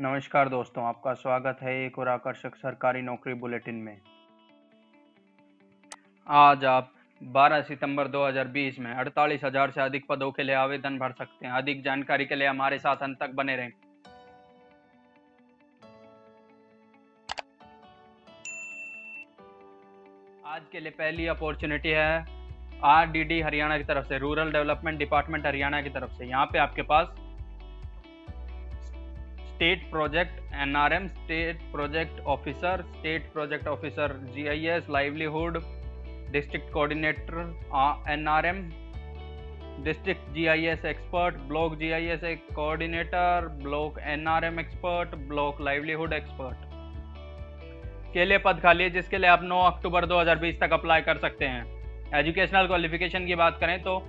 नमस्कार दोस्तों, आपका स्वागत है एक और आकर्षक सरकारी नौकरी बुलेटिन में। आज आप 12 सितंबर 2020 में अड़तालीस हज़ार से अधिक पदों के लिए आवेदन भर सकते हैं। अधिक जानकारी के लिए हमारे साथ अंत तक बने रहें। आज के लिए पहली अपॉर्चुनिटी है आरडीडी हरियाणा की तरफ़ से, रूरल डेवलपमेंट डिपार्टमेंट हरियाणा की तरफ़ से। यहाँ पे आपके पास state project NRM state project officer state project officer GIS livelihood district coordinator NRM district GIS expert block GIS coordinator block NRM expert block livelihood expert के लिए पद खाली है, जिसके लिए आप 9 अक्टूबर 2020 तक अप्लाई कर सकते हैं। एजुकेशनल क्वालिफिकेशन की बात करें तो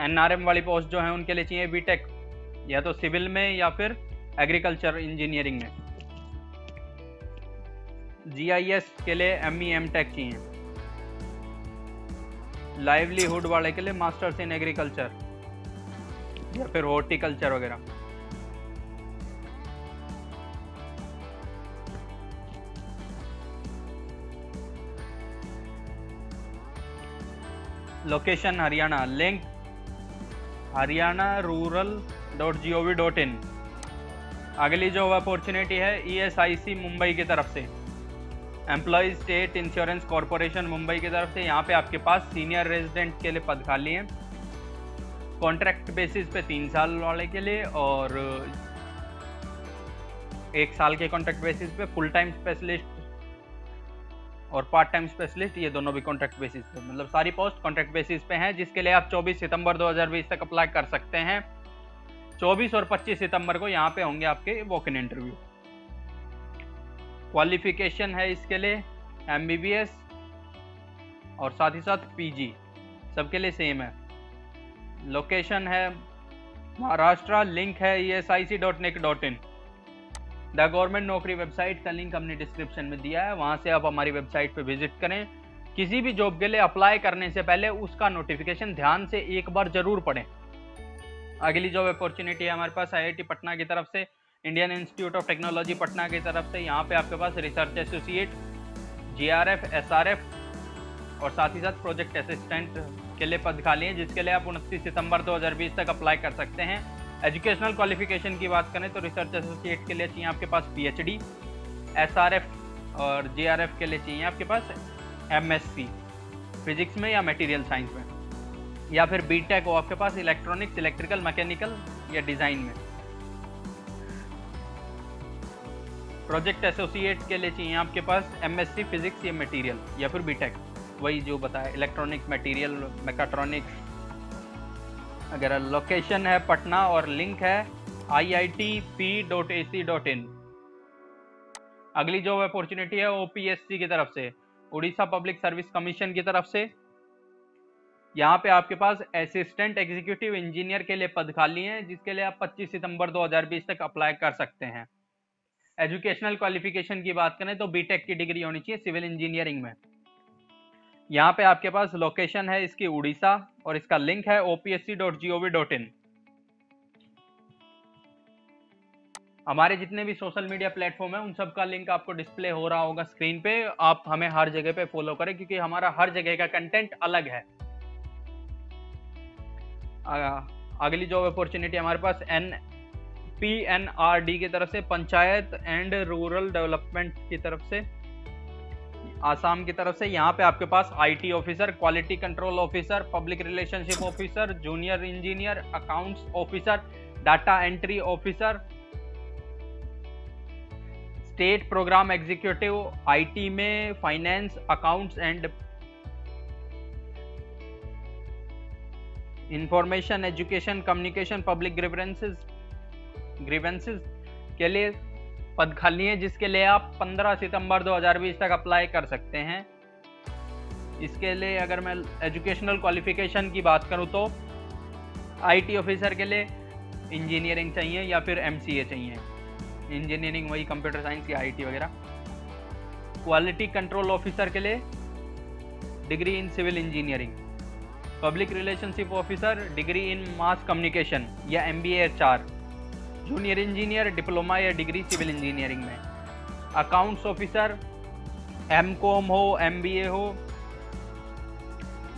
एनआरएम वाली पोस्ट जो है, उनके लिए चाहिए बीटेक या तो सिविल में या फिर एग्रीकल्चर इंजीनियरिंग में। जीआईएस के लिए एम ई एम टेक चाहिए लाइवलीहुड वाले के लिए मास्टर्स इन एग्रीकल्चर या फिर हॉर्टिकल्चर वगैरह। Location Haryana. Link Haryana rural dot G O V dot in अगली जो अपॉर्चुनिटी है ई e मुंबई की तरफ़ से। Employ state insurance corporation Mumbai की तरफ़ से, यहाँ पे आपके पास सीनियर रेजिडेंट के लिए पद खाली हैं। कॉन्ट्रैक्ट बेसिस पे तीन साल वाले के लिए और एक साल के कॉन्ट्रैक्ट बेसिस पे फुल टाइम स्पेशलिस्ट और पार्ट टाइम स्पेशलिस्ट ये दोनों भी कॉन्ट्रैक्ट बेसिस पे। मतलब सारी पोस्ट कॉन्ट्रैक्ट बेसिस पे हैं, जिसके लिए आप 24 सितंबर 2020 तक अप्लाई कर सकते हैं। 24 और 25 सितंबर को यहाँ पे होंगे आपके वॉक इन इंटरव्यू क्वालिफिकेशन है इसके लिए एमबीबीएस और साथ ही साथ पीजी सबके लिए सेम है। लोकेशन है महाराष्ट्र लिंक है E S I C dot nic dot in the government Naukri website का लिंक हमने डिस्क्रिप्शन में दिया है, वहाँ से आप हमारी वेबसाइट पे विज़िट करें। किसी भी जॉब के लिए अप्लाई करने से पहले उसका नोटिफिकेशन ध्यान से एक बार ज़रूर पढ़ें। अगली जॉब अपॉर्चुनिटी है हमारे पास आईआईटी पटना की तरफ़ से Indian Institute of Technology Patna की तरफ़ से, यहाँ पे आपके पास research associate G R F S R F और साथ ही साथ प्रोजेक्ट असिस्टेंट के लिए पद खाली हैं, जिसके लिए आप उनतीस सितंबर 2020 तक अप्लाई कर सकते हैं। एजुकेशनल क्वालिफिकेशन की बात करें तो रिसर्च एसोसिएट के लिए चाहिए आपके पास P H D S R F और जे आर एफ़ के लिए चाहिए आपके पास एम एस सी फिजिक्स में या मटेरियल साइंस में। या फिर बीटेक हो आपके पास इलेक्ट्रॉनिक्स इलेक्ट्रिकल मैकेनिकल या डिज़ाइन में। प्रोजेक्ट एसोसिएट के लिए चाहिए आपके पास एमएससी फिजिक्स या मटेरियल या फिर बीटेक वही जो बताया इलेक्ट्रॉनिक मटेरियल मैकाट्रॉनिक्स अगर लोकेशन है पटना और लिंक है I I T P dot A C dot in अगली जो अपॉर्चुनिटी है ओ पी एस सी की तरफ़ से, उड़ीसा पब्लिक सर्विस कमीशन की तरफ़ से। यहाँ पे आपके पास असिस्टेंट एग्जीक्यूटिव इंजीनियर के लिए पद खाली हैं, जिसके लिए आप 25 सितंबर 2020 तक अप्लाई कर सकते हैं। एजुकेशनल क्वालिफिकेशन की बात करें तो बीटेक की डिग्री होनी चाहिए सिविल इंजीनियरिंग में। यहाँ पे आपके पास लोकेशन है इसकी उड़ीसा और इसका लिंक है opsc.gov.in हमारे जितने भी सोशल मीडिया प्लेटफॉर्म है, उन सब का लिंक आपको डिस्प्ले हो रहा होगा स्क्रीन पे। आप हमें हर जगह पे फॉलो करें, क्योंकि हमारा हर जगह का कंटेंट अलग है। अगली जॉब अपॉर्चुनिटी हमारे पास N P N R D की तरफ़ से पंचायत एंड रूरल डेवलपमेंट की तरफ़ से, आसाम की तरफ़ से, यहाँ पे आपके पास IT officer quality control officer public relationship officer junior engineer accounts officer data entry officer state programme executive IT में finance accounts and information education communication public grievances grievances के लिए पद खाली है, जिसके लिए आप 15 सितंबर 2020 तक अप्लाई कर सकते हैं। इसके लिए अगर मैं एजुकेशनल क्वालिफिकेशन की बात करूँ तो आईटी ऑफिसर के लिए इंजीनियरिंग चाहिए या फिर एमसीए चाहिए। इंजीनियरिंग वही कंप्यूटर साइंस या आईटी वगैरह। क्वालिटी कंट्रोल ऑफिसर के लिए degree in civil engineering public relationship officer, degree in mass communication या M B junior engineer, diploma या डिग्री सिविल इंजीनियरिंग में। अकाउंट्स ऑफिसर, एम कॉम हो एम बी ए हो,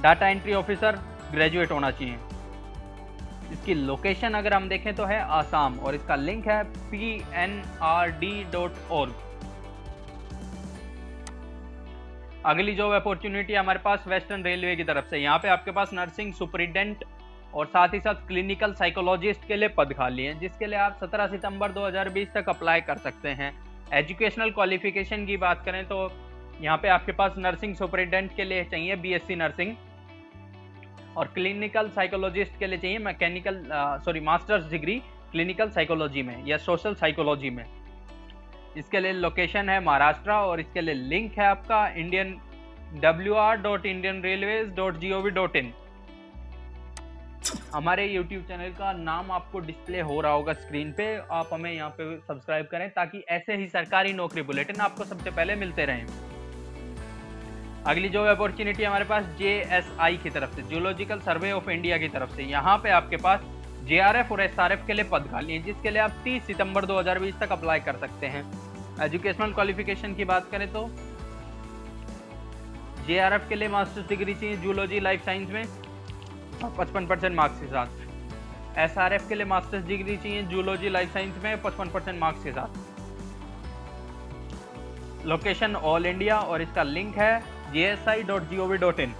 data entry officer, graduate होना चाहिए। इसकी लोकेशन अगर हम देखें तो है आसाम और इसका लिंक है P N R D dot org अगली जॉब अपॉर्चुनिटी हमारे पास वेस्टर्न रेलवे की तरफ़ से। यहाँ पे आपके पास नर्सिंग सुपरिटेंडेंट और साथ ही साथ क्लिनिकल साइकोलॉजिस्ट के लिए पद खाली हैं, जिसके लिए आप 17 सितंबर 2020 तक अप्लाई कर सकते हैं। एजुकेशनल क्वालिफिकेशन की बात करें तो यहाँ पे आपके पास नर्सिंग सुपरिटेंडेंट के लिए चाहिए बीएससी नर्सिंग और क्लिनिकल साइकोलॉजिस्ट के लिए चाहिए mechanical sorry masters degree clinical psychology में या सोशल साइकोलॉजी में। इसके लिए लोकेशन है महाराष्ट्र और इसके लिए लिंक है आपका Indian W R dot Indian railways dot G O V dot in हमारे यूट्यूब चैनल का नाम आपको डिस्प्ले हो रहा होगा स्क्रीन पे। आप हमें यहाँ पे सब्सक्राइब करें ताकि ऐसे ही सरकारी नौकरी बुलेटिन आपको सबसे पहले मिलते रहें। अगली जो अपॉर्चुनिटी हमारे पास जे एस आई की तरफ़ से जियोलॉजिकल सर्वे ऑफ़ इंडिया की तरफ़ से। यहाँ पे आपके पास जे आर एफ़ और एस आर एफ़ के लिए पद खाली हैं, जिसके लिए आप 30 सितंबर 2020 तक अप्लाई कर सकते हैं। एजुकेशनल क्वालिफिकेशन की बात करें तो जे आर एफ़ के लिए मास्टर्स डिग्री चाहिए जूलॉजी लाइफ साइंस में पचपन परसेंट मार्क्स के साथ। एस आर एफ़ के लिए मास्टर्स डिग्री चाहिए जूलॉजी लाइफ साइंस में, पचपन परसेंट मार्क्स के साथ। लोकेशन ऑल इंडिया और इसका लिंक है G S I dot G O V dot in